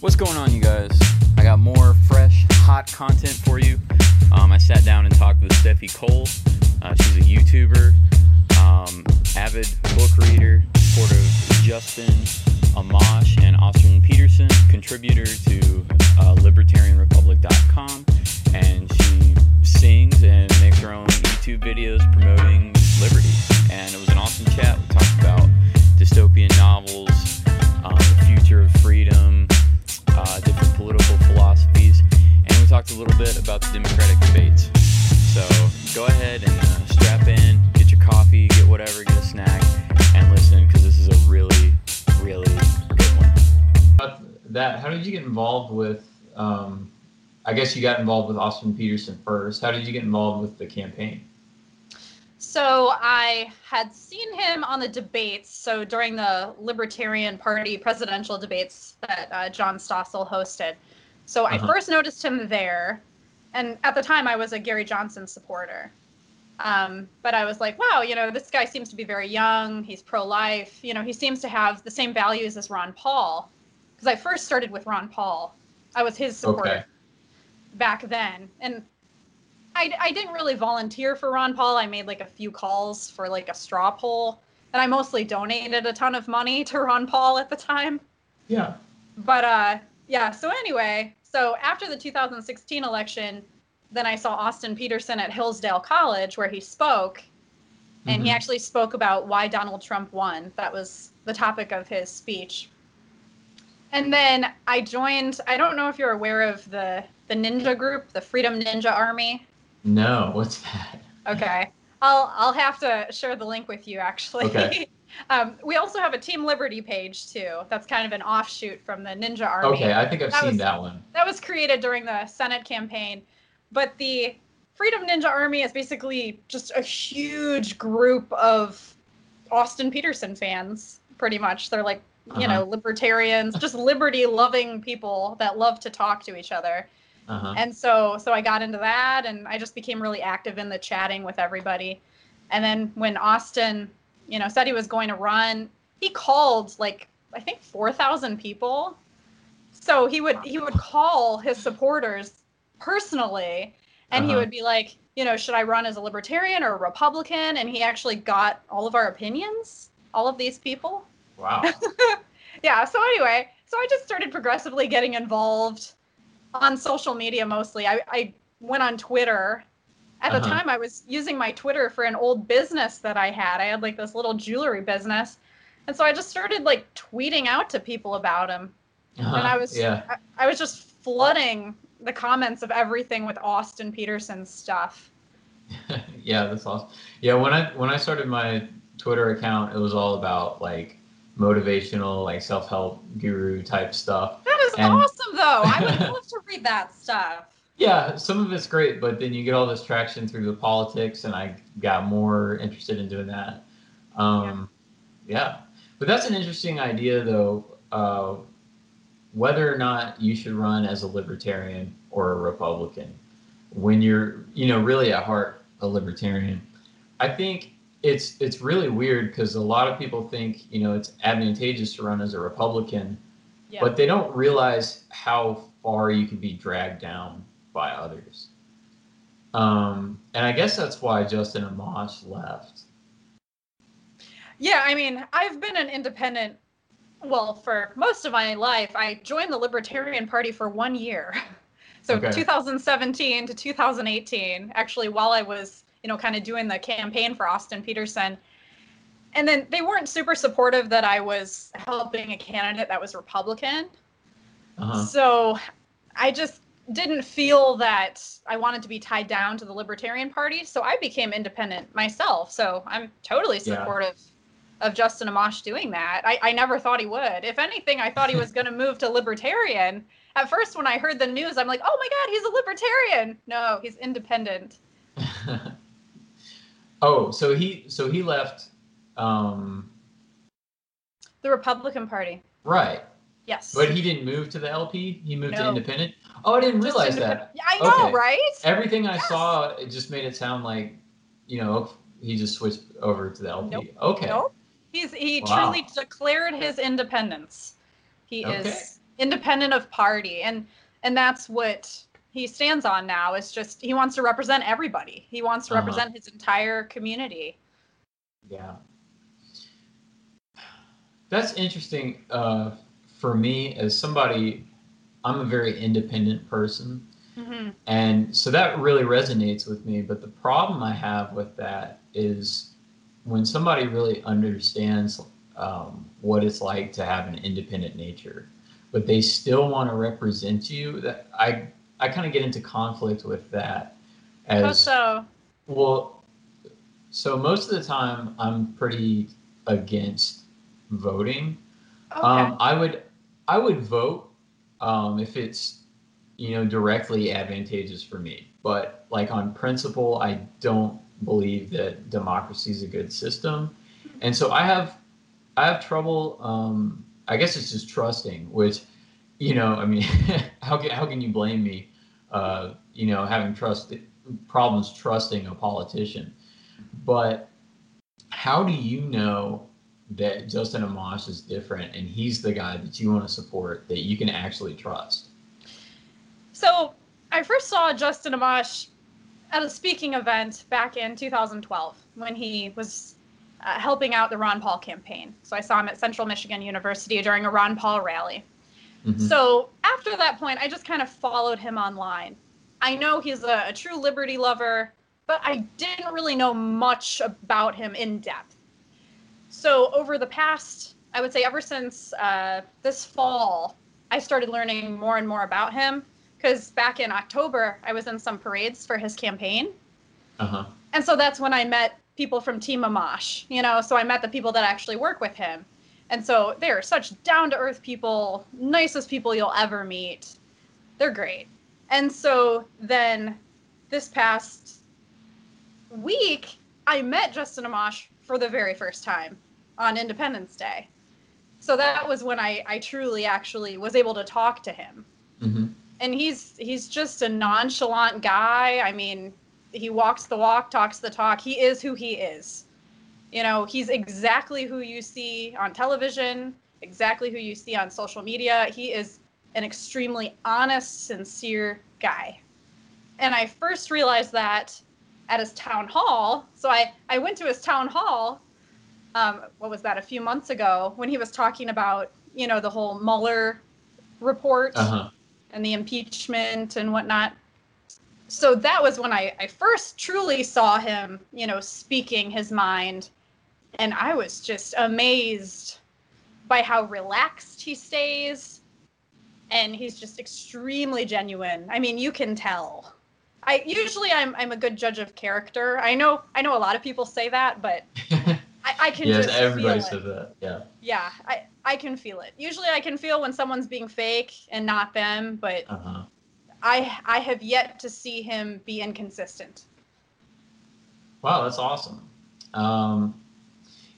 What's going on, you guys? I got more fresh, hot content for you. Um, I sat down and talked with Steffi Cole. Uh, she's a YouTuber, um, avid book reader, supporter of Justin Amash and Austin Petersen, contributor to uh, LibertarianRepublic.com, and she sings and makes her own YouTube videos promoting liberty. And it was an awesome chat. We talked about dystopian novels, um, the future of freedom, uh, different political philosophies, and we talked a little bit about the Democratic debates. So go ahead and uh, strap in, get your coffee, get whatever, get a snack, and listen because this is a really, really good one. That, how did you get involved with? Um, I guess you got involved with Austin Petersen first. How did you get involved with the campaign? So I had seen him on the debates. So during the Libertarian Party presidential debates that uh, John Stossel hosted. So I Uh-huh. first noticed him there, and at the time I was a Gary Johnson supporter. Um, but I was like, wow, you know, this guy seems to be very young. He's pro-life. You know, he seems to have the same values as Ron Paul. Because I first started with Ron Paul. I was his supporter Okay. back then, and I, I didn't really volunteer for Ron Paul. I made like a few calls for like a straw poll, and I mostly donated a ton of money to Ron Paul at the time. Yeah. But uh, yeah. So anyway, so after the 2016 election, then I saw Austin Petersen at Hillsdale College where he spoke, and he Mhm. actually spoke about why Donald Trump won. That was the topic of his speech. And then I joined. I don't know if you're aware of the the ninja group, the Freedom Ninja Army. No, what's that? Okay. I'll I'll have to share the link with you actually. Okay. um, we also have a Team Liberty page too. That's kind of an offshoot from the Ninja Army. Okay, I think I've That seen was- that one. That was created during the Senate campaign. But the Freedom Ninja Army is basically just a huge group of Austin Petersen fans, pretty much. They're like, you know, libertarians, just liberty loving people that love to talk to each other Uh-huh. and so so i got into that and i just became really active in the chatting with everybody and then when austin you know said he was going to run he called like i think 4000 people so he would he would call his supporters personally and he Uh-huh. would be like you know should i run as a libertarian or a republican and he actually got all of our opinions all of these people Wow. yeah so anyway so i just started progressively getting involved on social media mostly i, I went on twitter at the Uh-huh. time i was using my twitter for an old business that i had i had like this little jewelry business and so i just started like tweeting out to people about him Uh-huh. and i was yeah. I, I was just flooding the comments of everything with austin Petersen stuff yeah, that's awesome. Yeah, when I when I started my Twitter account, it was all about like motivational, like self-help guru type stuff. Is And- awesome though i would love to read that stuff Yeah, some of it's great, but then you get all this traction through the politics, and I got more interested in doing that. Um, yeah. but that's an interesting idea, though. Uh, whether or not you should run as a libertarian or a Republican, when you're, you know, really at heart a libertarian, I think it's it's really weird because a lot of people think, you know, it's advantageous to run as a Republican yeah but they don't realize how far you can be dragged down by others. Um, and I guess that's why Justin Amash left. Yeah, I mean, I've been an independent, well, for most of my life. I joined the Libertarian Party for one year. So Okay. 2017 to 2018, actually, while I was, you know, kind of doing the campaign for Austin Petersen. And then they weren't super supportive that I was helping a candidate that was Republican. Uh-huh. So I just didn't feel that I wanted to be tied down to the Libertarian Party. So I became independent myself. So I'm totally Yeah. supportive of Justin Amash doing that. I, I never thought he would. If anything, I thought he was going to move to Libertarian. At first, when I heard the news, I'm like, oh my God, he's a Libertarian. No, he's independent. oh, so he so he left. Um, The Republican Party. right, Yes. but he didn't move to the LP. He moved to Independent. Oh, I didn't realize that. I know, Okay. right? Everything I Yes. saw, it just made it sound like, you know, he just switched over to the LP. Nope. Okay. Nope. He's he Wow. truly declared his independence. He Okay. is independent of party, and and that's what he stands on now. Is just he wants to represent everybody. He wants to Uh-huh. represent his entire community. Yeah. That's interesting. Uh, for me, as somebody, I'm a very independent person. hmm And so that really resonates with me. But the problem I have with that is when somebody really understands um, what it's like to have an independent nature, but they still want to represent you, that I, I kind of get into conflict with that. How so? well, so most of the time I'm pretty against voting. Okay. Um, I would I would vote um, if it's you know directly advantageous for me. But like on principle, I don't believe that democracy is a good system, and so I have I have trouble. Um, I guess it's just trusting, which you know, I mean, how can how can you blame me? Uh, you know, having trust problems trusting a politician, but how do you know that Justin Amash is different and he's the guy that you want to support that you can actually trust? So I first saw Justin Amash at a speaking event back in 2012 when he was uh, helping out the Ron Paul campaign. So I saw him at Central Michigan University during a Ron Paul rally. Mhm. So after that point, I just kind of followed him online. I know he's a, a true liberty lover, but I didn't really know much about him in depth. So over the past, I would say ever since uh, this fall, I started learning more and more about him. Because back in October, I was in some parades for his campaign. Uh-huh. And so that's when I met people from Team Amash, you know, so I met the people that actually work with him. And so they're such down to earth people, nicest people you'll ever meet. They're great. And so then this past week, I met Justin Amash for the very first time on Independence Day. So that was when I, I truly actually was able to talk to him hmm and he's he's just a nonchalant guy. I mean, he walks the walk, talks the talk. He is who he is. You know, he's exactly who you see on television, exactly who you see on social media. He is an extremely honest, sincere guy. And I first realized that at his town hall. So I, I went to his town hall, um, what was that, a few months ago, when he was talking about, you know, the whole Mueller report Uh-huh. and the impeachment and whatnot. So that was when I, I first truly saw him, you know, speaking his mind. And I was just amazed by how relaxed he stays. And he's just extremely genuine. I mean, you can tell. I usually I'm I'm a good judge of character. I know I know a lot of people say that, but I, I can yes, just everybody feel it. says that. Yeah. Yeah, I, I can feel it. Usually I can feel when someone's being fake and not them, but Uh-huh. I I have yet to see him be inconsistent. Wow, that's awesome. Um,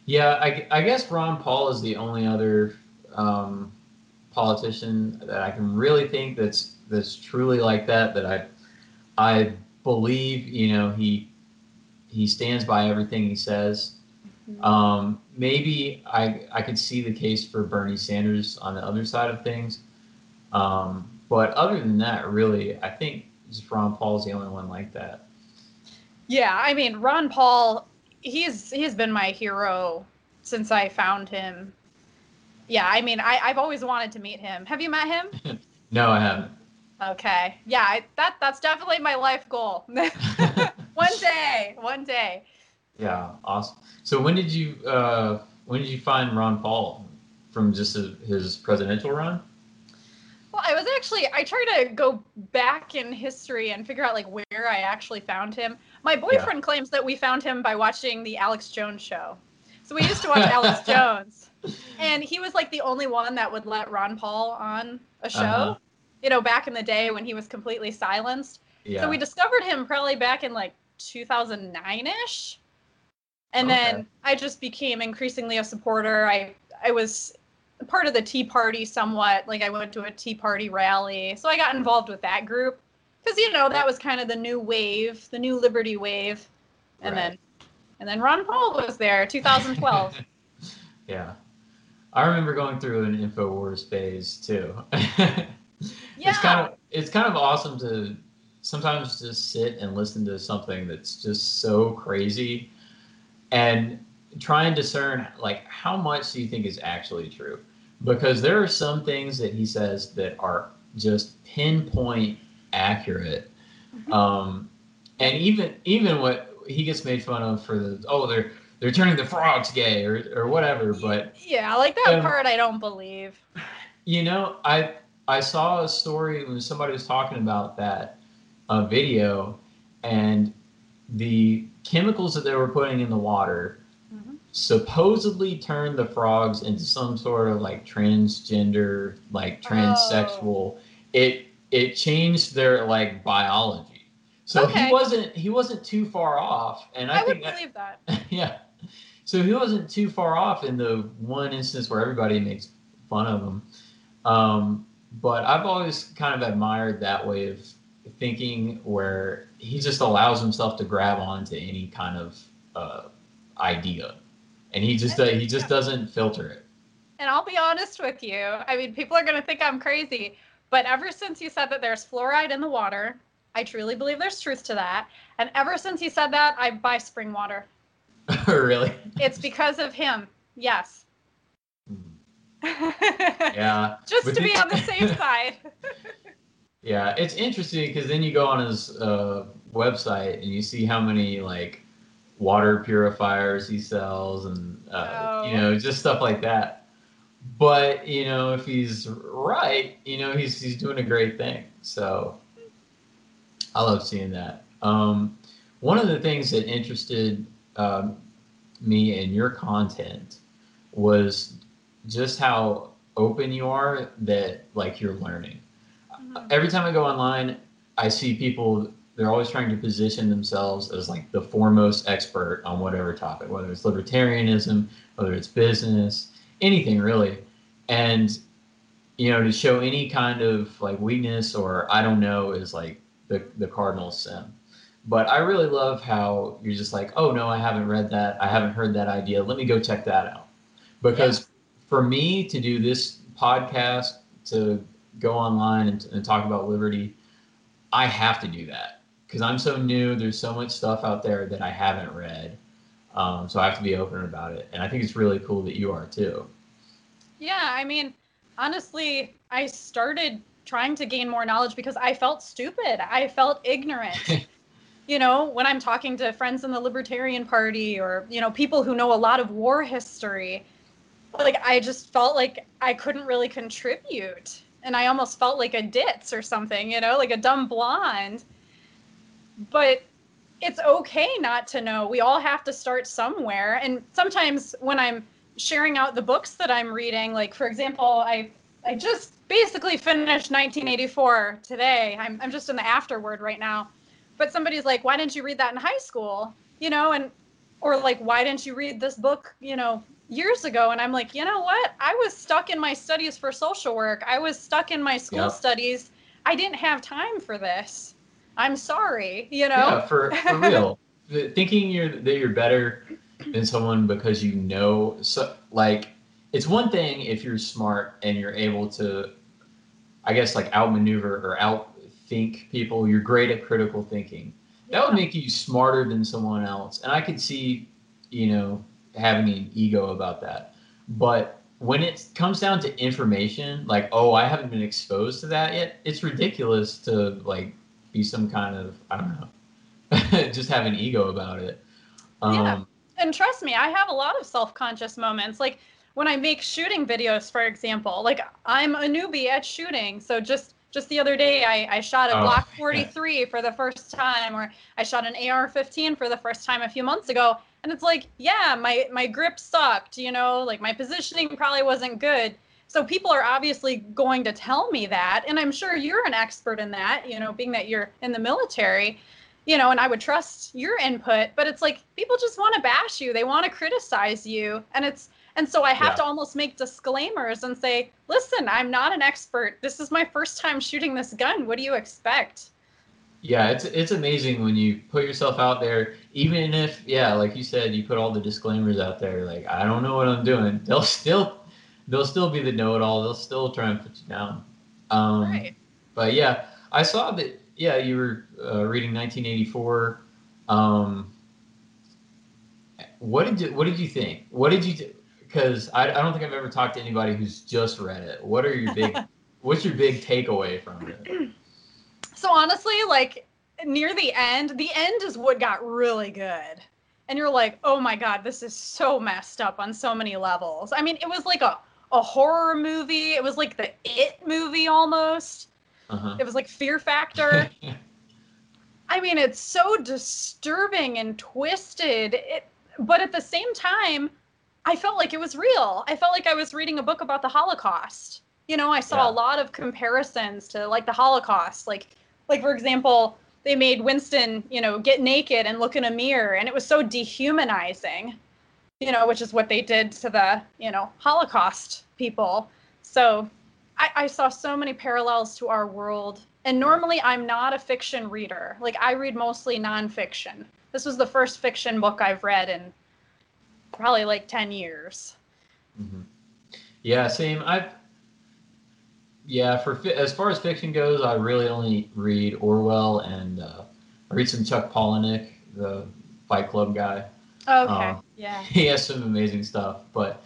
yeah, I, I guess Ron Paul is the only other um, politician that I can really think that's that's truly like that. That I I believe you know he he stands by everything he says. Um, maybe I I could see the case for Bernie Sanders on the other side of things. Um, but other than that, really, I think just Ron Paul's the only one like that. Yeah, I mean Ron Paul, he's he's been my hero since I found him. Yeah, I mean I I've always wanted to meet him. Have you met him? No, I haven't. Okay. Yeah, I, that that's definitely my life goal. one day, one day. Yeah, awesome. So when did you uh, when did you find Ron Paul from just his, his presidential run? Well, I was actually I try to go back in history and figure out like where I actually found him. My boyfriend claims that we found him by watching the Alex Jones show. So we used to watch Alex Jones, and he was like the only one that would let Ron Paul on a show. Uh-huh. You know, back in the day when he was completely silenced. Yeah. So we discovered him probably back in like 2009ish. And Okay. then I just became increasingly a supporter. I I was part of the Tea Party somewhat. Like I went to a Tea Party rally. So I got involved with that group cuz you know, that was kind of the new wave, the new liberty wave. And Right. then and then Ron Paul was there 2012. yeah. I remember going through an Infowars phase too. Yeah. It's kind of it's kind of awesome to sometimes just sit and listen to something that's just so crazy and try and discern like how much do you think is actually true because there are some things that he says that are just pinpoint accurate Mhm. um, and even even what he gets made fun of for the oh they're they're turning the frogs gay or, or whatever but yeah, like that Um, part I don't believe. you know, I I saw a story when somebody was talking about that uh, video, and the chemicals that they were putting in the water Mhm. supposedly turned the frogs into some sort of like transgender, like transsexual. It it changed their like biology. So Okay. he wasn't he wasn't too far off, and I, I, would think that, believe that. yeah. So he wasn't too far off in the one instance where everybody makes fun of him. Um, but I've always kind of admired that way of thinking where he just allows himself to grab onto any kind of uh, idea. And he just uh, he just doesn't filter it. And I'll be honest with you. I mean, people are going to think I'm crazy, but ever since you said that there's fluoride in the water, I truly believe there's truth to that. And ever since he said that, I buy spring water. really? It's because of him. Yes. Yeah. Just But to be on the safe side. Yeah, it's interesting because then you go on his uh, website and you see how many like water purifiers he sells and uh, you Oh. know just stuff like that. But you know if he's right, you know he's he's doing a great thing. So I love seeing that. Um, one of the things that interested um, me in your content was just how open you are that like you're learning Mhm. every time I go online, I see people. They're always trying to position themselves as like the foremost expert on whatever topic, whether it's libertarianism, whether it's business, anything really, and you know to show any kind of like weakness or I don't know is like the the cardinal sin. But I really love how you're just like, oh no, I haven't read that, I haven't heard that idea. Let me go check that out, because for me to do this podcast to go online and, and talk about liberty, I have to do that because I'm so new. There's so much stuff out there that I haven't read. Um, so I have to be open about it. And I think it's really cool that you are too. Yeah, I mean, honestly, I started trying to gain more knowledge because I felt stupid. I felt ignorant. you know, when I'm talking to friends in the Libertarian Party or, you know, people who know a lot of war history, like I just felt like I couldn't really contribute. And I almost felt like a ditz or something, you know, like a dumb blonde. But it's okay not to know. We all have to start somewhere. And sometimes when I'm sharing out the books that I'm reading, like for example, I I just basically finished 1984 today. I'm I'm just in the afterword right now. But somebody's like, "Why didn't you read that in high school?" You know, and or like, "Why didn't you read this book, you know, years ago?" And I'm like, "You know what? I was stuck in my studies for social work. I was stuck in my school Yep. studies. I didn't have time for this. I'm sorry, you know." Yeah, for, for real. Thinking you're that you're better than someone because you know so like it's one thing if you're smart and you're able to I guess like outmaneuver or outthink people. You're great at critical thinking. That would make you smarter than someone else. And I could see, you know, having an ego about that. But when it comes down to information, like, oh, I haven't been exposed to that yet, it's ridiculous to like be some kind of I don't know, just have an ego about it. Um, Yeah. and trust me, I have a lot of self-conscious moments. Like when I make shooting videos, for example, like I'm a newbie at shooting. So just just the other day, I, I shot a Oh, Glock yeah. 43 for the first time, or I shot an AR-15 for the first time a few months ago. And it's like, yeah, my my grip sucked. You know, like my positioning probably wasn't good. So people are obviously going to tell me that, and I'm sure you're an expert in that. You know, being that you're in the military you know, and I would trust your input, but it's like people just want to bash you. They want to criticize you. And it's and so I have Yeah. to almost make disclaimers and say, "Listen, I'm not an expert. This is my first time shooting this gun. What do you expect?" Yeah, it's it's amazing when you put yourself out there, even if yeah, like you said, you put all the disclaimers out there. Like I don't know what I'm doing. They'll still they'll still be the know-it-all. They'll still try and put you down. Um, right. But yeah, I saw that. Yeah, you were uh, reading 1984. Um, what did you What did you think? What did you? Because I, I don't think I've ever talked to anybody who's just read it. What are your big What's your big takeaway from it? So honestly, like near the end, the end is what got really good. And you're like, oh my god, this is so messed up on so many levels. I mean, it was like a, a horror movie. It was like the It movie almost. Uh-huh. It was like Fear Factor. I mean, it's so disturbing and twisted. It, but at the same time, I felt like it was real. I felt like I was reading a book about the Holocaust. You know, I saw Yeah. a lot of comparisons to like the Holocaust. Like, like for example, they made Winston, you know, get naked and look in a mirror, and it was so dehumanizing. You know, which is what they did to the, you know, Holocaust people. So, I, I saw so many parallels to our world. And normally, I'm not a fiction reader. Like, I read mostly nonfiction. This was the first fiction book I've read in probably like 10 years. Mhm. Yeah, same. I yeah, for as far as fiction goes, I really only read Orwell and uh, I read some Chuck Palahniuk, the Fight Club guy. Okay. Uh, yeah. he has some amazing stuff, but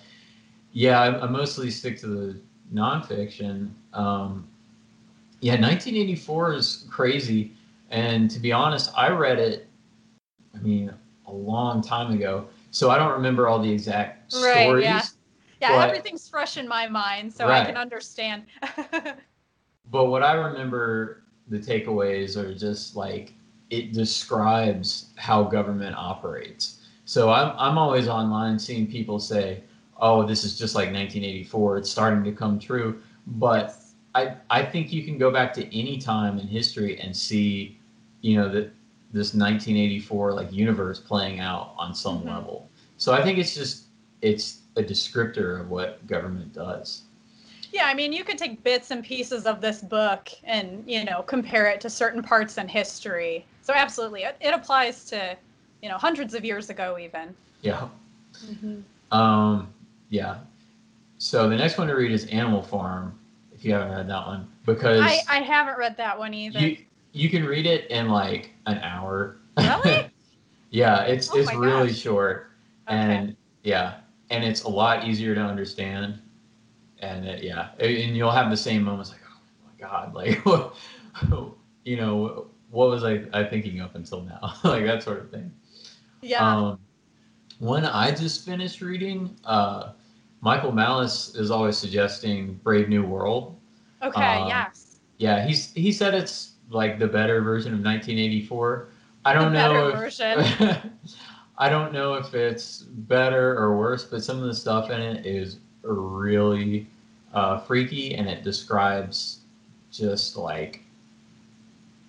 yeah, I, I mostly stick to the nonfiction. Um, yeah, 1984 is crazy, and to be honest, I read it. I mean, a long time ago, so I don't remember all the exact Right, stories. yeah. Yeah, But- everything's fresh in my mind, so I can understand. But what I remember, the takeaways are just like it describes how government operates. So I'm I'm always online seeing people say, "Oh, this is just like 1984. It's starting to come true." But I I think you can go back to any time in history and see, you know, that this 1984 like universe playing out on some Mhm. level. So I think it's just it's a descriptor of what government does. Yeah, I mean, you could take bits and pieces of this book and, you know, compare it to certain parts in history. So absolutely, it, it applies to, you know, hundreds of years ago even. Yeah. Um, yeah. So the next one to read is Animal Farm. If you haven't read that one, because I, I haven't read that one either. you you can read it in like an hour. Really? yeah, it's Oh it's really gosh. short, Okay. and yeah, and it's a lot easier to understand, and it, yeah, and you'll have the same moments like, oh my god, like, you know, what was I I thinking up until now, like that sort of thing. yeah. Um, one I just finished reading, uh, Michael Malice is always suggesting Brave New World. okay, um, yes. Yeah, he's he said it's like the better version of 1984. I don't know better if version. I don't know if it's better or worse, but some of the stuff in it is really uh, freaky, and it describes just like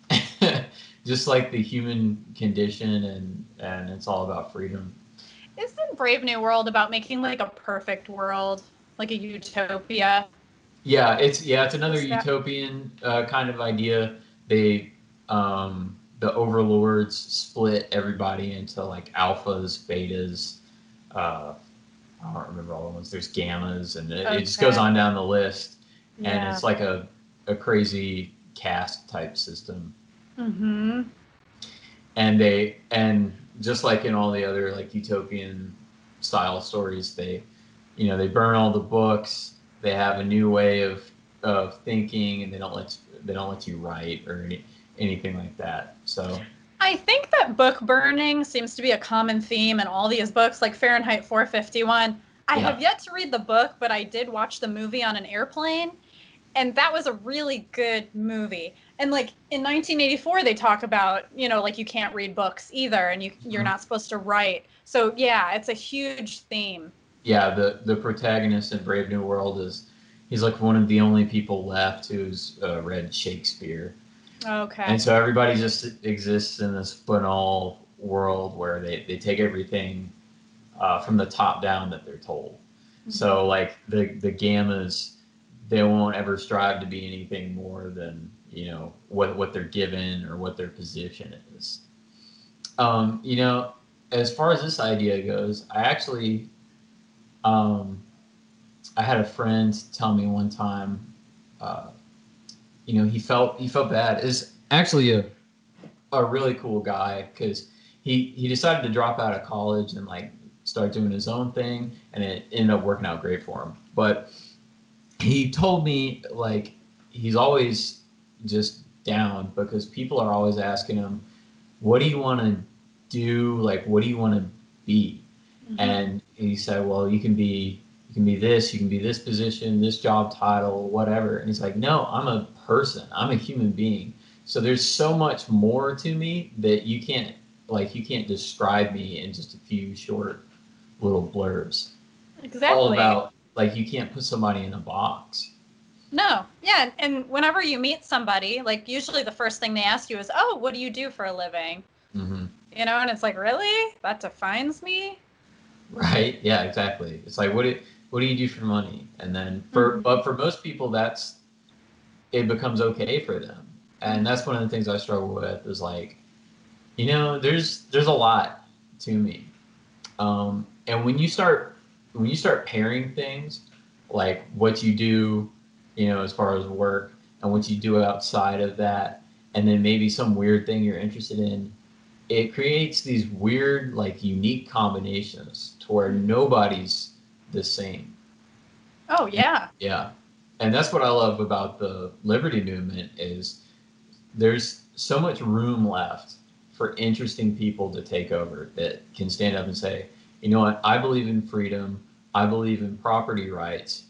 just like the human condition, and and it's all about freedom. Isn't Brave New World about making like a perfect world, like a utopia? Yeah, it's yeah, it's another utopian uh, kind of idea. They um, the overlords split everybody into like alphas, betas. Uh, I don't remember all the ones. There's gammas, and it, it just goes on down the list. And it's like a a crazy caste type system. Mm-hmm. And they and just like in all the other like utopian style stories, they you know they burn all the books. They have a new way of of thinking, and they don't let they don't let you write or any, anything like that. So I think that book burning seems to be a common theme in all these books, like Fahrenheit 451. I Yeah. have yet to read the book, but I did watch the movie on an airplane, and that was a really good movie. And like in 1984, they talk about you know like you can't read books either, and you you're Mhm. not supposed to write. So yeah, it's a huge theme. yeah, the the protagonist in Brave New World is he's like one of the only people left who's uh, read Shakespeare. Okay. And so everybody just exists in this banal world where they, they take everything uh, from the top down that they're told. So like the the gammas, they won't ever strive to be anything more than you know what what they're given or what their position is. Um, you know, as far as this idea goes, I actually um, I had a friend tell me one time, uh, you know, he felt he felt bad. Is actually a a really cool guy because he he decided to drop out of college and like start doing his own thing, and it ended up working out great for him. But he told me like he's always just down because people are always asking him, "What do you want to do? Like, what do you want to be?" Mhm. And he said, "Well, you can be can be this, you can be this position, this job title, whatever." And he's like, "No, I'm a person. I'm a human being. So there's so much more to me that you can't like you can't describe me in just a few short little blurbs. exactly. All about like you can't put somebody in a box. No, yeah, and, whenever you meet somebody, like usually the first thing they ask you is, "Oh, what do you do for a living?" Mm-hmm. You know, and it's like, really, that defines me. Right? Yeah, exactly. It's like what do what do you do for money? And then for Mhm. but for most people that's it becomes okay for them. And that's one of the things I struggle with is like, you know, there's there's a lot to me. Um, and when you start when you start pairing things like what you do, you know, as far as work and what you do outside of that, and then maybe some weird thing you're interested in, it creates these weird, like unique combinations to where nobody's the same. Oh yeah, Yeah. And that's what I love about the liberty movement is there's so much room left for interesting people to take over that can stand up and say, you know what, I believe in freedom, I believe in property rights,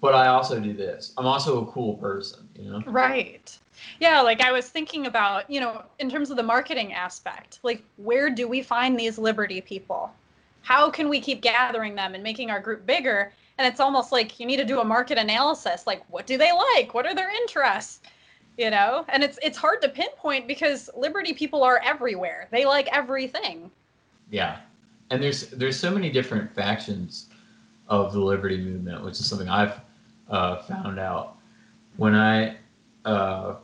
but I also do this. I'm also a cool person, you know? right. Yeah, like I was thinking about, you know, in terms of the marketing aspect, like where do we find these liberty people? How can we keep gathering them and making our group bigger? And it's almost like you need to do a market analysis. Like, what do they like? What are their interests? You know, and it's it's hard to pinpoint because liberty people are everywhere. They like everything. Yeah, and there's there's so many different factions of the liberty movement, which is something I've uh, found out when I uh,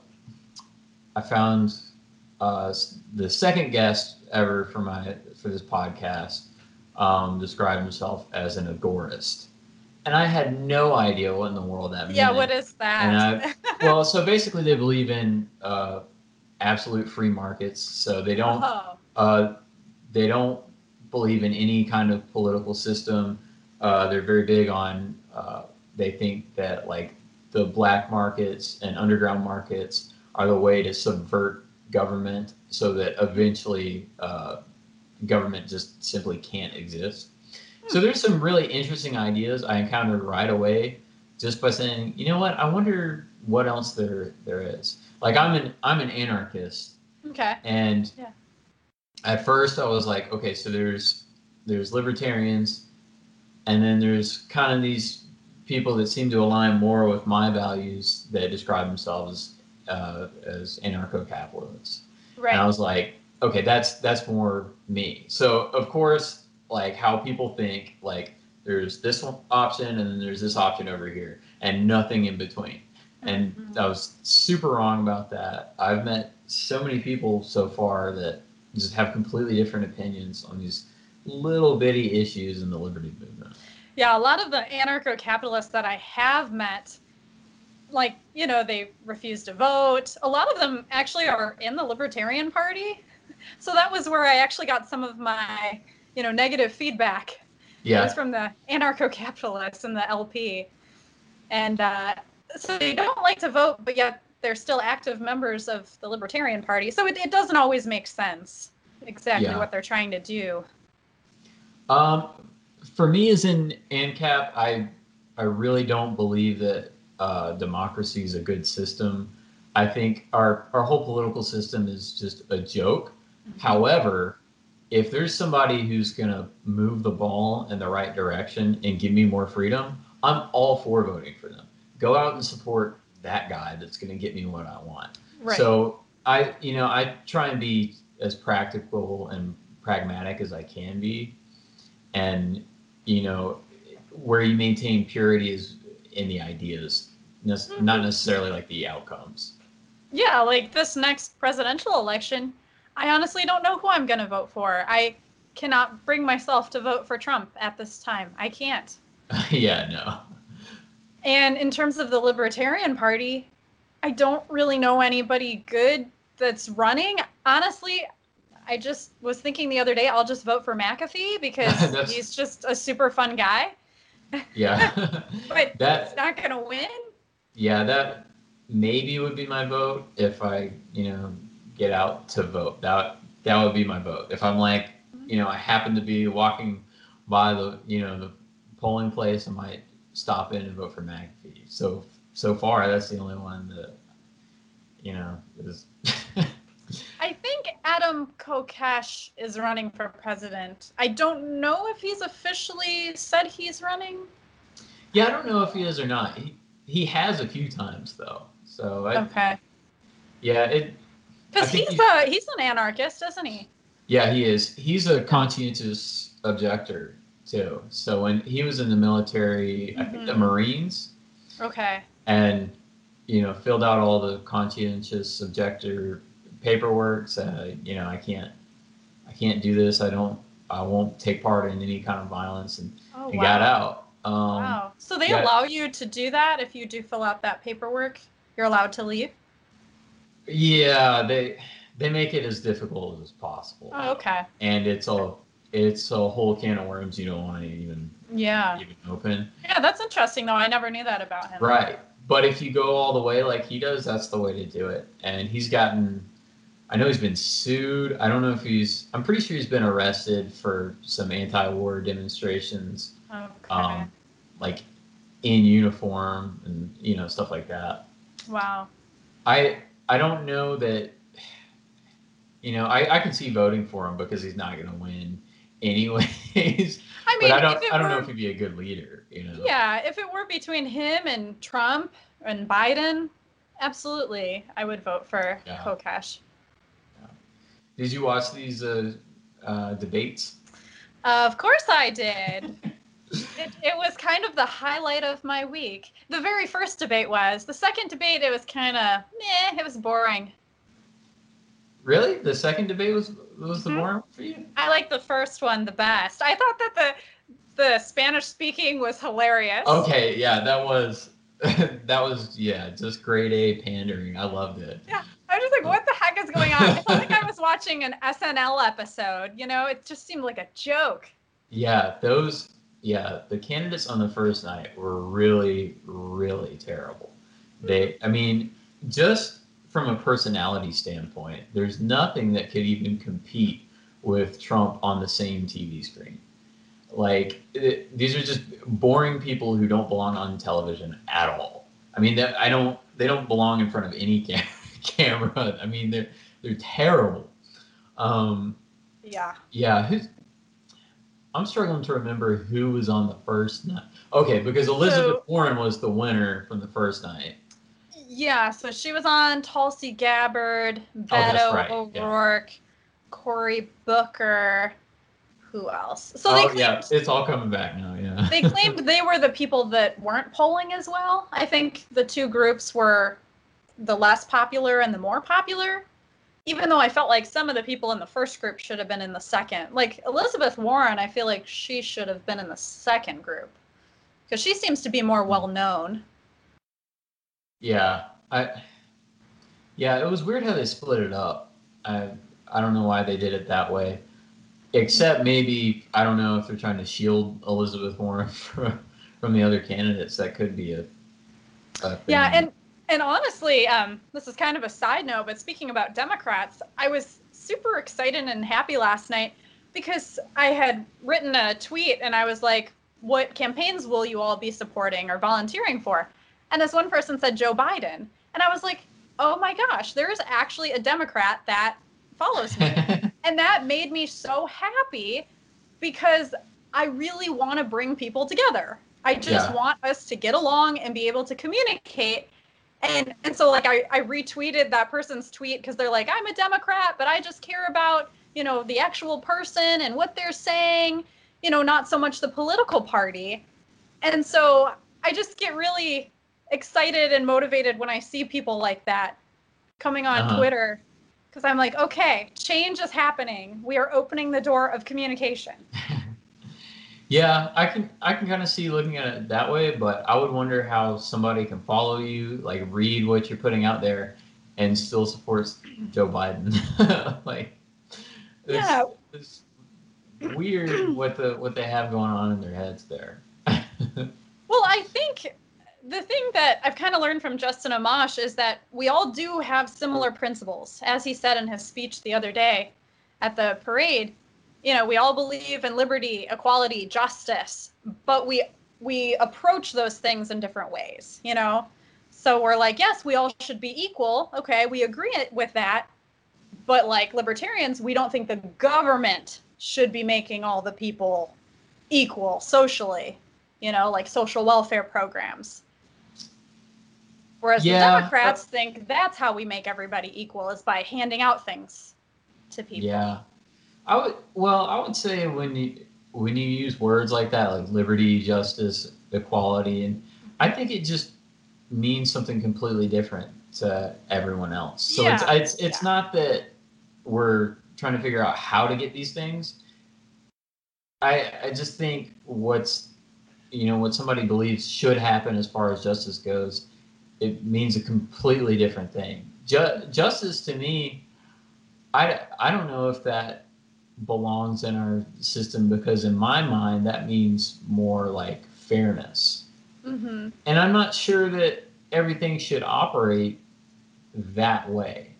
I found uh, the second guest ever for my for this podcast um, described himself as an agorist, and I had no idea what in the world that meant. Yeah, what is And that? well, so basically, they believe in uh, absolute free markets, so they don't oh, uh, they don't believe in any kind of political system. Uh, they're very big on. Uh, they think that like the black markets and underground markets are the way to subvert government, so that eventually uh, government just simply can't exist. So there's some really interesting ideas I encountered right away, just by saying, you know what, I wonder what else there there is. Like I'm an I'm an anarchist, okay. and Yeah. at first I was like, okay, so there's there's libertarians, and then there's kind of these people that seem to align more with my values that describe themselves uh, as anarcho-capitalists. Right. And I was like, okay, that's that's more me. So of course, like how people think, like there's this option and then there's this option over here, and nothing in between. And Mhm. I was super wrong about that. I've met so many people so far that just have completely different opinions on these little bitty issues in the liberty movement. Yeah, a lot of the anarcho capitalists that I have met, like, you know, they refuse to vote. A lot of them actually are in the Libertarian Party. So that was where I actually got some of my, you know, negative feedback. It was from the anarcho capitalists and the LP. And uh, so they don't like to vote, but yet they're still active members of the Libertarian Party. So it, it doesn't always make sense exactly Yeah. what they're trying to do. Um, for me, as an ANCAP, I I really don't believe that uh, democracy is a good system. I think our our whole political system is just a joke. However, if there's somebody who's gonna move the ball in the right direction and give me more freedom, I'm all for voting for them. Go out and support that guy that's gonna get me what I want. Right. So I, you know, I try and be as practical and pragmatic as I can be, and you know, where you maintain purity is in the ideas, ne- Mm-hmm. not necessarily like the outcomes. Yeah, like this next presidential election, I honestly don't know who I'm going to vote for. I cannot bring myself to vote for Trump at this time. I can't. yeah, no. And in terms of the Libertarian Party, I don't really know anybody good that's running. Honestly, I just was thinking the other day I'll just vote for McAfee because he's just a super fun guy. Yeah. But that's not gonna win. yeah, that maybe would be my vote if I, you know, get out to vote. That that would be my vote. If I'm like, you know, I happen to be walking by the, you know, the polling place, I might stop in and vote for McAfee. So so far, that's the only one that, you know, is. I think Adam Kokesh is running for president. I don't know if he's officially said he's running. yeah, I don't know if he is or not. He he has a few times though. So I, Okay. yeah, it Because he's a he's an anarchist, isn't he? Yeah, he is. He's a conscientious objector too. So when he was in the military, I think the Mhm. Marines, Okay. and you know filled out all the conscientious objector paperwork. Said, you know, I can't, I can't do this. I don't, I won't take part in any kind of violence, and Oh he wow. got out. Um, wow. So they yeah. allow you to do that if you do fill out that paperwork. You're allowed to leave. Yeah, they they make it as difficult as possible, Oh, okay. and it's a it's a whole can of worms you don't want to even Yeah. even open. Yeah, that's interesting though. I never knew that about him. Right. But if you go all the way like he does, that's the way to do it. And he's gotten, I know he's been sued. I don't know if he's, I'm pretty sure he's been arrested for some anti war demonstrations, Okay. um, like in uniform and, you know, stuff like that. wow. I, I don't know that, you know, I, I can see voting for him because he's not going to win anyways. I mean, but I don't, I don't were, know if he'd be a good leader, you know? Yeah, if it were between him and Trump and Biden, absolutely, I would vote for Yeah. Kokesh. Did you watch these uh, uh, debates? Of course I did. it, it was kind of the highlight of my week. The very first debate was. The second debate, it was kind of, meh, it was boring. Really? The second debate was was the Mhm. more for you? I like the first one the best. I thought that the the Spanish speaking was hilarious. Okay, yeah, that was that was yeah, just grade A pandering. I loved it. Yeah, I was just like, what the heck is going on? I felt like I was watching an SNL episode. You know, it just seemed like a joke. Yeah, those yeah, the candidates on the first night were really really terrible. They I mean, just from a personality standpoint, there's nothing that could even compete with Trump on the same TV screen. Like it, these are just boring people who don't belong on television at all. I mean, that I don't. They don't belong in front of any cam- camera. I mean, they're they're terrible. Um, Yeah. yeah, who's? I'm struggling to remember who was on the first night. Okay, because Elizabeth So- Warren was the winner from the first night. Yeah, so she was on Tulsi Gabbard, oh, Beto that's right, yeah. O'Rourke, Cory Booker. Who else? So they oh claimed, yeah, it's all coming back now. Yeah. they claimed they were the people that weren't polling as well. I think the two groups were the less popular and the more popular. Even though I felt like some of the people in the first group should have been in the second. Like Elizabeth Warren, I feel like she should have been in the second group because she seems to be more well known. Yeah, I. Yeah, it was weird how they split it up. I I don't know why they did it that way, except maybe I don't know if they're trying to shield Elizabeth Warren from from the other candidates. That could be a. a Yeah, and and honestly, um, this is kind of a side note, but speaking about Democrats, I was super excited and happy last night because I had written a tweet and I was like, "What campaigns will you all be supporting or volunteering for?" And this one person said Joe Biden, and I was like, "Oh my gosh, there is actually a Democrat that follows me." and that made me so happy because I really want to bring people together. I just Yeah. want us to get along and be able to communicate. And and so like I, I retweeted that person's tweet because they're like, I'm a Democrat, but I just care about, you know, the actual person and what they're saying, you know, not so much the political party. And so I just get really excited and motivated when I see people like that coming on Uh-huh. Twitter because I'm like, okay, change is happening. We are opening the door of communication. Yeah, I can I can kind of see looking at it that way, but I would wonder how somebody can follow you, like read what you're putting out there, and still supports Joe Biden. like, it's, Yeah. it's weird what the what they have going on in their heads there. Well, I think the thing that I've kind of learned from Justin Amash is that we all do have similar principles. As he said in his speech the other day at the parade, you know, we all believe in liberty, equality, justice, but we we approach those things in different ways, you know? So we're like, yes, we all should be equal. Okay, we agree with that. But like libertarians, we don't think the government should be making all the people equal socially you know, like social welfare programs. Whereas Yeah, the Democrats uh, think that's how we make everybody equal is by handing out things to people. Yeah, I would. Well, I would say when you when you use words like that, like liberty, justice, equality, and I think it just means something completely different to everyone else. So Yeah, it's it's it's yeah. not that we're trying to figure out how to get these things. I I just think what's you know what somebody believes should happen as far as justice goes, it means a completely different thing. Ju- justice to me, I I don't know if that belongs in our system because in my mind that means more like fairness. hmm And I'm not sure that everything should operate that way.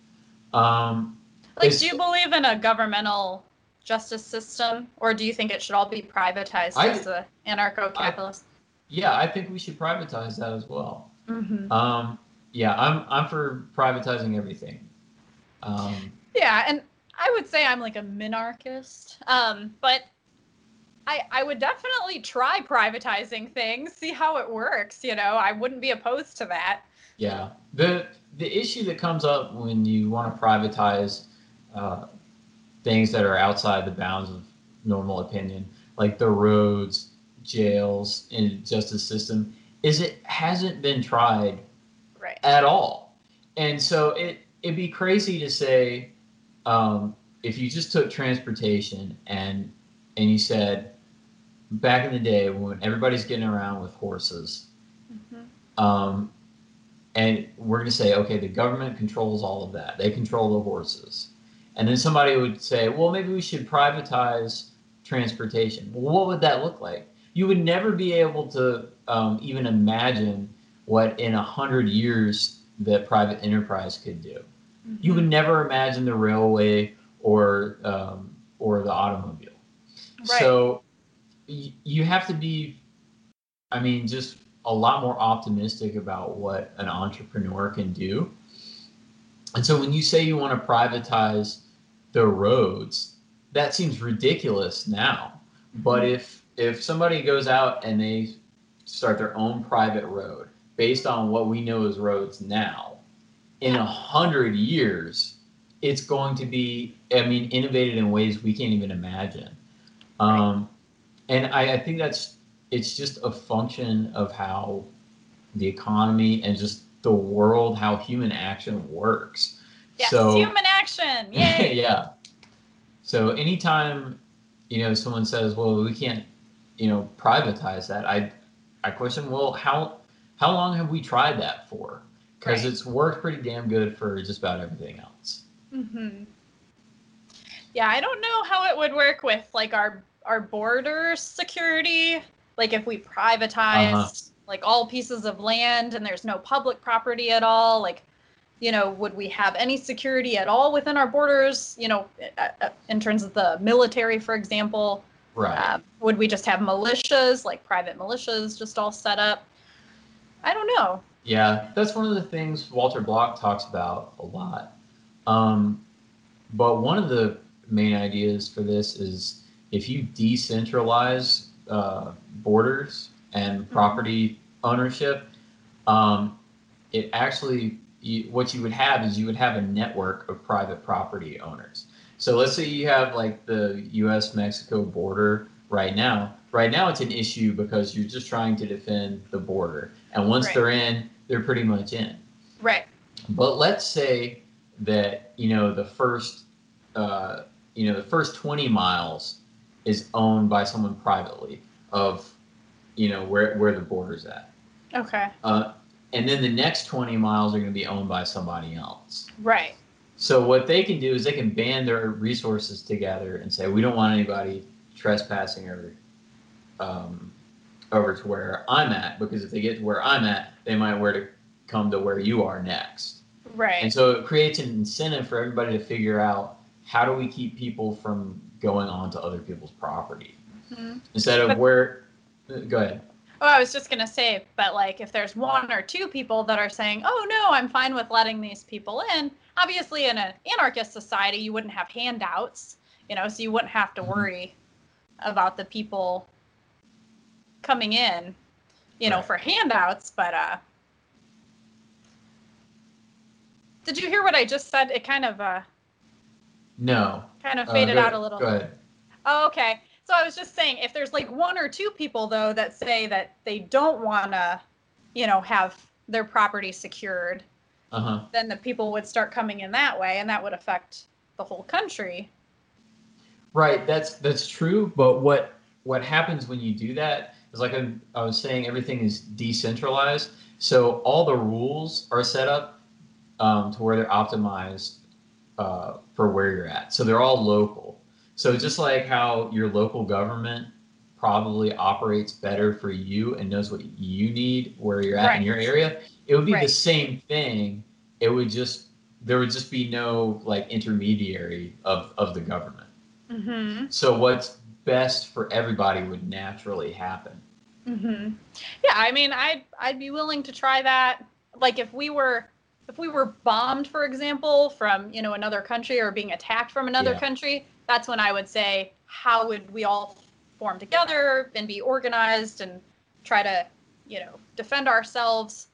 Um, Like, do you believe in a governmental justice system, or do you think it should all be privatized I- as a anarcho-capitalist? yeah, I think we should privatize that as well. hmm Um, yeah, I'm I'm for privatizing everything. Um, Yeah, and I would say I'm like a minarchist, um, but I I would definitely try privatizing things, see how it works. You know, I wouldn't be opposed to that. Yeah. The the issue that comes up when you want to privatize uh, things that are outside the bounds of normal opinion, like the roads, jails, and justice system, is it hasn't been tried Right. at all. And so it it'd be crazy to say um, if you just took transportation and and you said back in the day when everybody's getting around with horses hmm um, and we're going to say, okay, the government controls all of that. They control the horses. And then somebody would say, well, maybe we should privatize transportation. Well, what would that look like? You would never be able to um, even imagine what in a hundred years that private enterprise could do. You would never imagine the railway or um, or the automobile. Right. So y- you have to be, I mean, just a lot more optimistic about what an entrepreneur can do. And so when you say you want to privatize the roads, that seems ridiculous now. But if if somebody goes out and they start their own private road based on what we know as roads now, in a hundred years, it's going to be, I mean, innovated in ways we can't even imagine. Um, and I, I think that's it's just a function of how the economy and just the world, how human action works. Yes, so human action. Yay. yeah. So anytime, you know, someone says, "Well, we can't, you know, privatize that," I, I question, well, how, how long have we tried that for? Because Right. it's worked pretty damn good for just about everything else. hmm Yeah, I don't know how it would work with like our our border security. Like if we privatized Uh-huh. like all pieces of land and there's no public property at all, like you know, would we have any security at all within our borders? You know, uh, uh, in terms of the military, for example, Right. um, would we just have militias, like private militias, just all set up? I don't know. Yeah, that's one of the things Walter Block talks about a lot. Um, but one of the main ideas for this is if you decentralize uh, borders and property ownership, um, it actually you, what you would have is you would have a network of private property owners. So let's say you have like the U.S. Mexico border right now. Right now, it's an issue because you're just trying to defend the border, and once Right. they're in, they're pretty much in. Right. But let's say that you know the first, uh, you know, the first 20 miles is owned by someone privately. of, you know, where where the border's at. Okay. Uh, and then the next 20 miles are going to be owned by somebody else. Right. So what they can do is they can band their resources together and say, we don't want anybody trespassing or um, over to where I'm at because if they get to where I'm at, they might where to come to where you are next. Right. And so it creates an incentive for everybody to figure out how do we keep people from going onto other people's property Mhm. instead of But- where. Go ahead. Oh, I was just gonna say, but like, if there's one or two people that are saying, "Oh no, I'm fine with letting these people in," obviously, in an anarchist society, you wouldn't have handouts, you know, so you wouldn't have to Mhm. worry about the people coming in, you know, Right. for handouts. But uh, did you hear what I just said? It kind of uh, No. kind of Uh, faded go- out a little. Go ahead. Oh, okay. So I was just saying, if there's like one or two people though that say that they don't want to, you know, have their property secured, Uh huh. then the people would start coming in that way, and that would affect the whole country. Right, that's that's true. But what what happens when you do that is like I, I was saying, everything is decentralized. So all the rules are set up um, to where they're optimized uh, for where you're at. So they're all local. So just like how your local government probably operates better for you and knows what you need where you're at Right. in your area, it would be the same thing. It would just there would just be no like intermediary of of the government. Mm-hmm. So what's best for everybody would naturally happen. Mm-hmm. Yeah, I mean, I'd I'd be willing to try that. Like if we were if we were bombed, for example, from you know another country or being attacked from another Yeah. country, that's when I would say, how would we all form together and be organized and try to you know defend ourselves?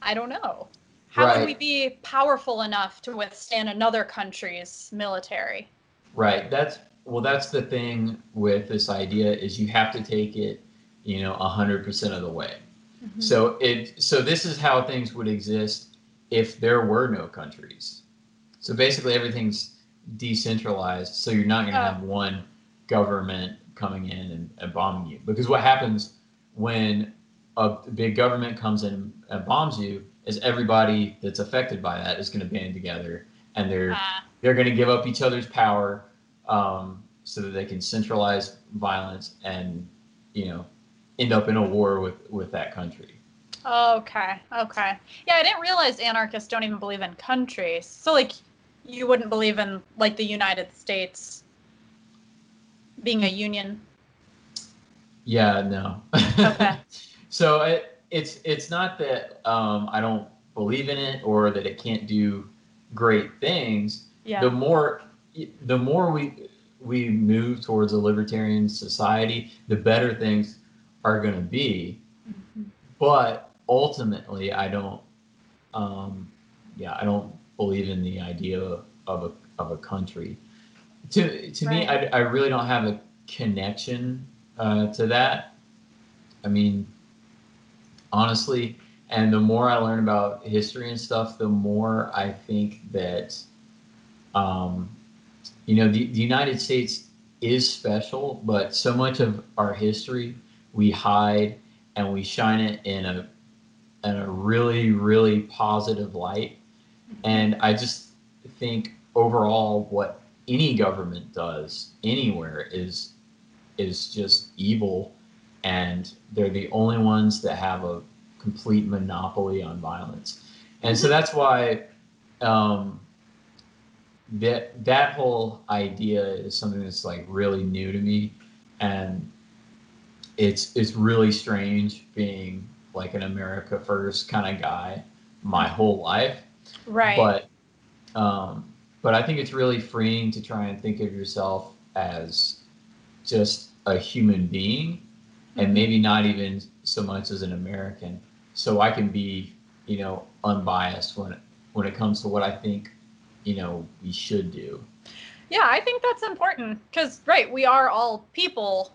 I don't know. How Right. would we be powerful enough to withstand another country's military? Right. That's well that's the thing with this idea is you have to take it, you know, 100% of the way. Mm-hmm. So it so this is how things would exist if there were no countries. So basically everything's decentralized so you're not going to Oh. have one government coming in and, and bombing you because what happens when a big government comes in and bombs you is everybody that's affected by that is going to band together and they're Ah, they're going to give up each other's power um, so that they can centralize violence and you know end up in a war with with that country Okay, okay. Yeah, I didn't realize anarchists don't even believe in countries. So, like, you wouldn't believe in, like, the United States being a union? yeah no Okay. so it, it's it's not that um, i don't believe in it or that it can't do great things Yeah. the more the more we we move towards a libertarian society the better things are going to be. Mhm. but ultimately i don't um yeah i don't believe in the idea of a of a country. To to me I, I really don't have a connection uh, to that. I mean honestly and the more i learn about history and stuff the more i think that um you know the, the united states is special but so much of our history we hide and we shine it in a in a really really positive light. And i just think overall what any government does anywhere is is just evil. And they're the only ones that have a complete monopoly on violence. And so that's why um, that that whole idea is something that's like really new to me and it's it's really strange being like an america first kind of guy my whole life right. but um, but I think it's really freeing to try and think of yourself as just a human being, and Mhm. maybe not even so much as an American. So I can be, you know, unbiased when when it comes to what I think, you know, we should do. yeah, I think that's important because, right, we are all people.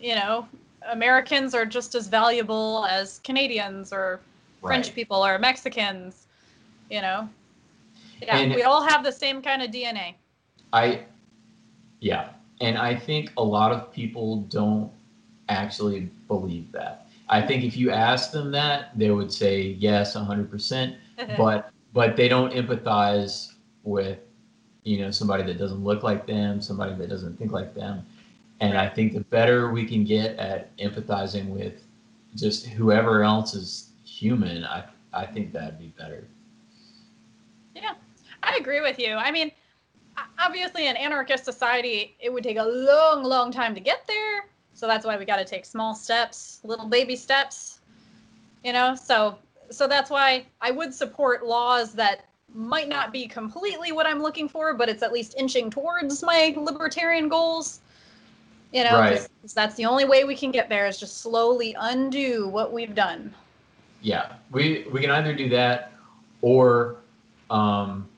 You know, Americans are just as valuable as Canadians or French Right. people or Mexicans. You know, yeah, And- we all have the same kind of DNA. I, yeah, and I think a lot of people don't actually believe that. I think if you ask them that, they would say yes, 100%, but but they don't empathize with you know somebody that doesn't look like them, somebody that doesn't think like them. And I think the better we can get at empathizing with just whoever else is human, I I think that'd be better. Yeah, I agree with you. I mean, obviously, in anarchist society, it would take a long, long time to get there. So that's why we got to take small steps, little baby steps. You know, so so that's why I would support laws that might not be completely what I'm looking for, but it's at least inching towards my libertarian goals. You know, Right. because that's the only way we can get there is just slowly undo what we've done. Yeah, we we can either do that, or um,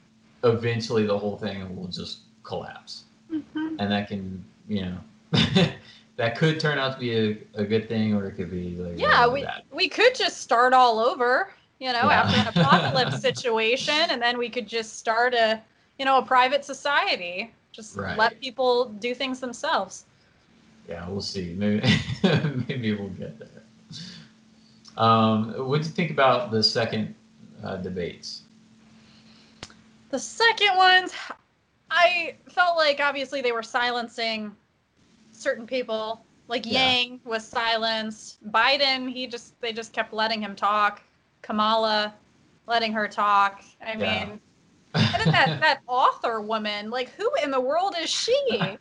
eventually the whole thing will just collapse, Mhm. and that can you know that could turn out to be a, a good thing, or it could be like Yeah, we bad. we could just start all over, you know, Yeah. after an apocalypse situation, and then we could just start a, you know, a private society. Just Right. let people do things themselves. Yeah, we'll see. Maybe maybe we'll get there. Um, what do you think about the second uh, debates? The second ones, I felt like obviously they were silencing certain people. Like Yeah. Yang was silenced. Biden, he just they just kept letting him talk. Kamala, letting her talk. I Yeah. mean, and then that that author woman, like who in the world is she?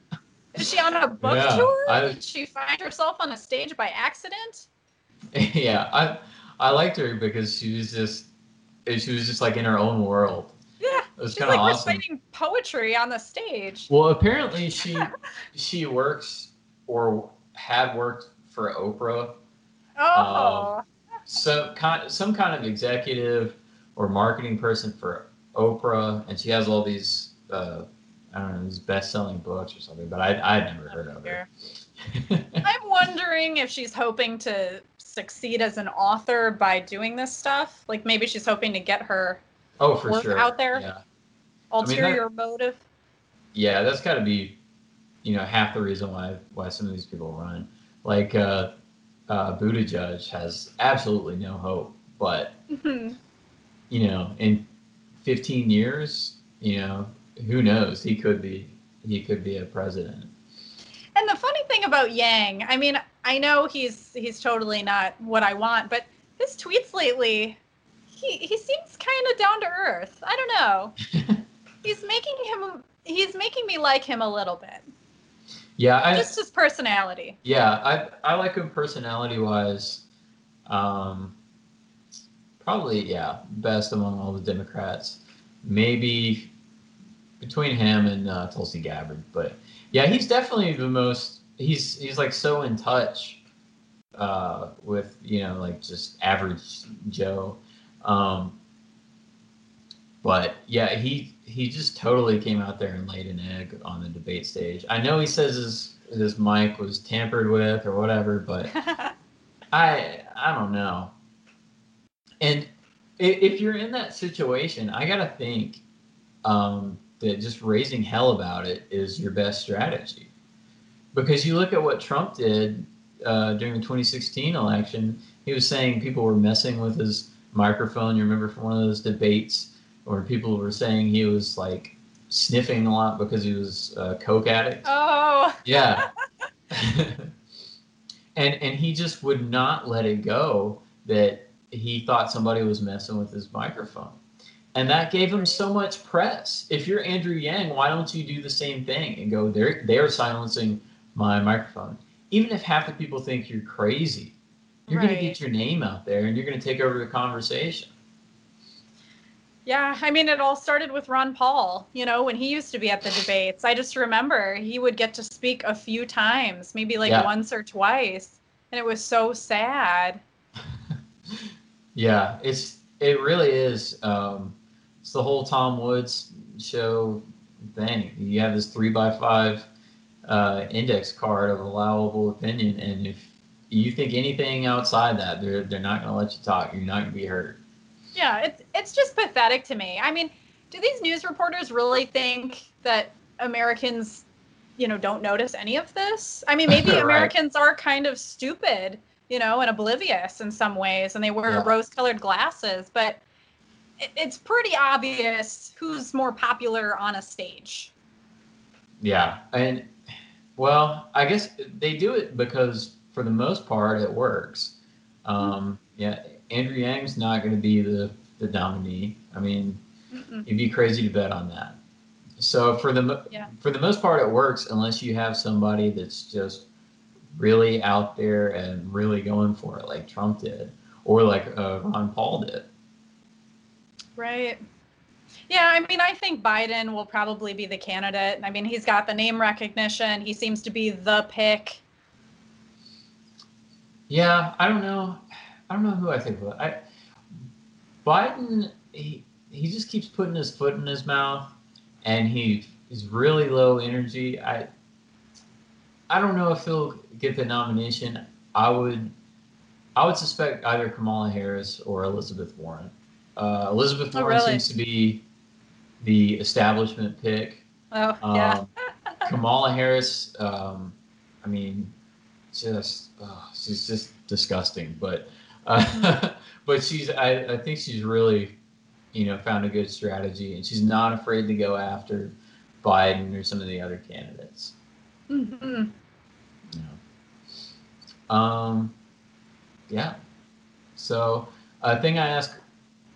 Is she on a book Yeah, tour? I- Did she find herself on a stage by accident? yeah, I I liked her because she was just she was just like in her own world. Yeah, It was kind of like awesome. reciting poetry on the stage. Well, apparently she she works or had worked for Oprah, Oh, um, so kind some kind of executive or marketing person for Oprah, and she has all these uh, I don't know these best selling books or something. But I I'd never heard of her. I'm wondering if she's hoping to succeed as an author by doing this stuff. Like maybe she's hoping to get her oh, for Work sure. out there? Yeah, ulterior motive. yeah, that's got to be you know half the reason why why some of these people run. Like uh, uh, Buttigieg has absolutely no hope, but Mhm. you know, in 15 years, you know, who knows? He could be, he could be a president. And the funny thing about Yang, I mean, I know he's he's totally not what I want, but his tweets lately, he he seems kind of down to earth. I don't know. he's making him he's making me like him a little bit. Yeah, I, Just his personality. yeah, I, I like him personality wise. Um, probably, yeah, best among all the Democrats. Maybe between him and uh, Tulsi Gabbard, but yeah, he's definitely the most. He's he's like so in touch uh, with you know like just average Joe. Um, but yeah, he he just totally came out there and laid an egg on the debate stage. I know he says his his mic was tampered with or whatever, but I I don't know. And if you're in that situation, I gotta think um, that just raising hell about it is your best strategy, because you look at what Trump did uh, during the 2016 election. He was saying people were messing with his microphone. You remember from one of those debates where people were saying he was like sniffing a lot because he was a coke addict. oh, Yeah. and and he just would not let it go that he thought somebody was messing with his microphone. And that gave him so much press. If you're Andrew Yang, why don't you do the same thing and go, they're they're silencing my microphone. Even if half the people think you're crazy, you're gonna get your name out there and you're gonna take over the conversation. Yeah, I mean, it all started with Ron Paul. You know, when he used to be at the debates, I just remember he would get to speak a few times, maybe like Yeah. once or twice, and it was so sad. Yeah, it's it really is. Um, it's the whole Tom Woods show thing. You have this three by five uh, index card of allowable opinion, and if you think anything outside that, they're they're not going to let you talk. You're not going to be heard. Yeah, it's it's just pathetic to me. I mean, do these news reporters really think that Americans you know, don't notice any of this. I mean, maybe Right. Americans are kind of stupid, you know, and oblivious in some ways, and they wear Yeah. rose-colored glasses, but it, it's pretty obvious who's more popular on a stage. Yeah, and well, I guess they do it because for the most part it works. Um, yeah, Andrew Yang's not going to be the the nominee. I mean, Mm-mm. you'd be crazy to bet on that. So for the Yeah. for the most part it works unless you have somebody that's just really out there and really going for it, like Trump did, or like uh, Ron Paul did. Right. Yeah, I mean, I think Biden will probably be the candidate. I mean, he's got the name recognition. He seems to be the pick. Yeah, I don't know. I don't know who I think. I Biden, he he just keeps putting his foot in his mouth, and he is really low energy. I I don't know if he'll get the nomination. I would I would suspect either Kamala Harris or Elizabeth Warren. Uh, Elizabeth Oh, Warren really? seems to be the establishment pick. Oh, yeah. Um, Kamala Harris, um, I mean, just oh, she's just disgusting. But uh, but she's I, I think she's really you know found a good strategy, and she's not afraid to go after Biden or some of the other candidates. hmm You know. Um, yeah. So a thing I ask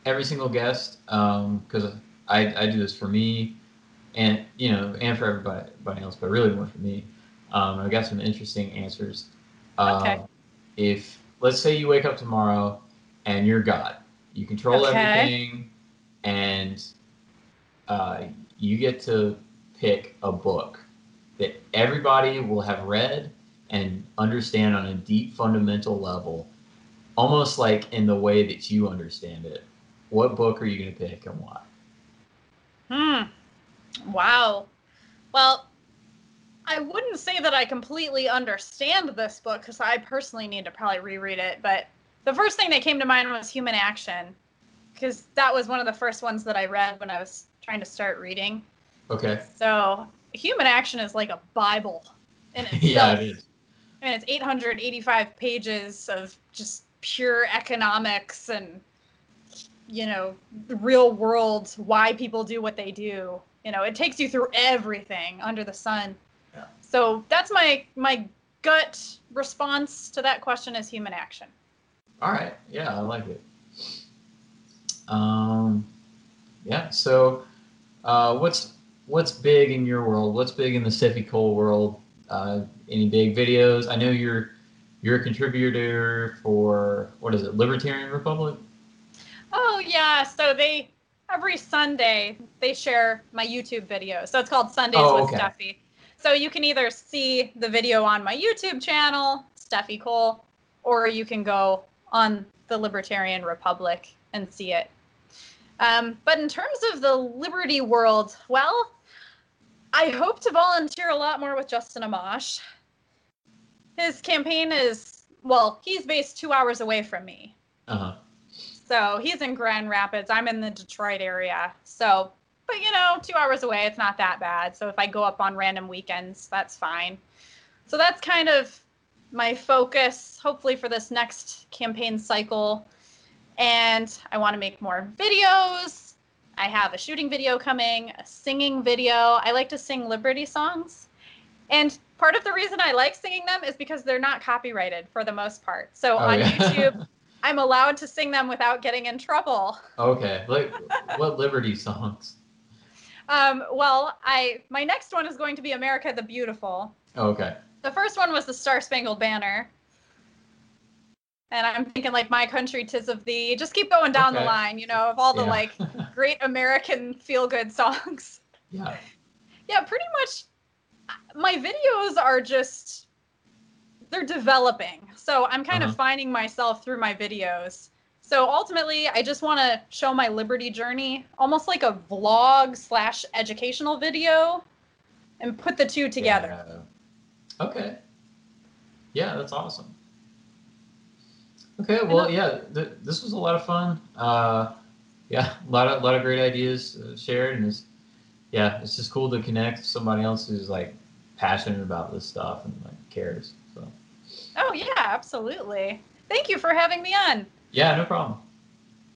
every single guest because I, I do this for me and you know and for everybody, everybody else, but really more for me. Um, I got some interesting answers. Uh, Okay. If let's say you wake up tomorrow and you're God, you control Okay. everything, and uh, you get to pick a book that everybody will have read and understand on a deep fundamental level, almost like in the way that you understand it. What book are you going to pick and why? Hmm. Wow. Well, I wouldn't say that I completely understand this book because I personally need to probably reread it. But the first thing that came to mind was Human Action because that was one of the first ones that I read when I was trying to start reading. Okay. So, Human Action is like a Bible in itself. yeah, it is. and it's 885 pages of just pure economics and you know the real world why people do what they do you know it takes you through everything under the sun. So that's my my gut response to that question is human action All right. Yeah, I like it. Um, yeah. So, uh, what's what's big in your world? What's big in the Steffi Cole world? Uh, any big videos? I know you're you're a contributor for what is it, Libertarian Republic? oh yeah so they every sunday they share my youtube videos so it's called sundays Oh, with okay. steffi so you can either see the video on my youtube channel steffi cole or you can go on the libertarian republic and see it um, but in terms of the liberty world well i hope to volunteer a lot more with justin amash his campaign is well he's based two hours away from me Uh huh. so he's in Grand Rapids. I'm in the Detroit area. So, but you know, two hours away, it's not that bad. So if I go up on random weekends, that's fine. So that's kind of my focus, hopefully, for this next campaign cycle. And I want to make more videos. I have a shooting video coming, a singing video. I like to sing Liberty songs. And part of the reason I like singing them is because they're not copyrighted for the most part. So Oh, on yeah. YouTube, I'm allowed to sing them without getting in trouble. Okay. Like what Liberty songs? Um, well, I my next one is going to be America the Beautiful. Okay. The first one was the Star Spangled Banner. And I'm thinking like my country tis of thee. Just keep going down the line, you know, of all the Yeah. like great American feel good songs. yeah. Yeah, pretty much my videos are just they're developing. So I'm kind Uh-huh. of finding myself through my videos. So ultimately, I just want to show my liberty journey, almost like a vlog slash educational video, and put the two together. Yeah. Okay. Yeah, that's awesome. Okay, well, yeah, th- this was a lot of fun. Uh, yeah, a lot of lot of great ideas uh, shared, and it's yeah, it's just cool to connect with somebody else who's like passionate about this stuff and like cares. So Oh yeah, absolutely. Thank you for having me on. Yeah, no problem.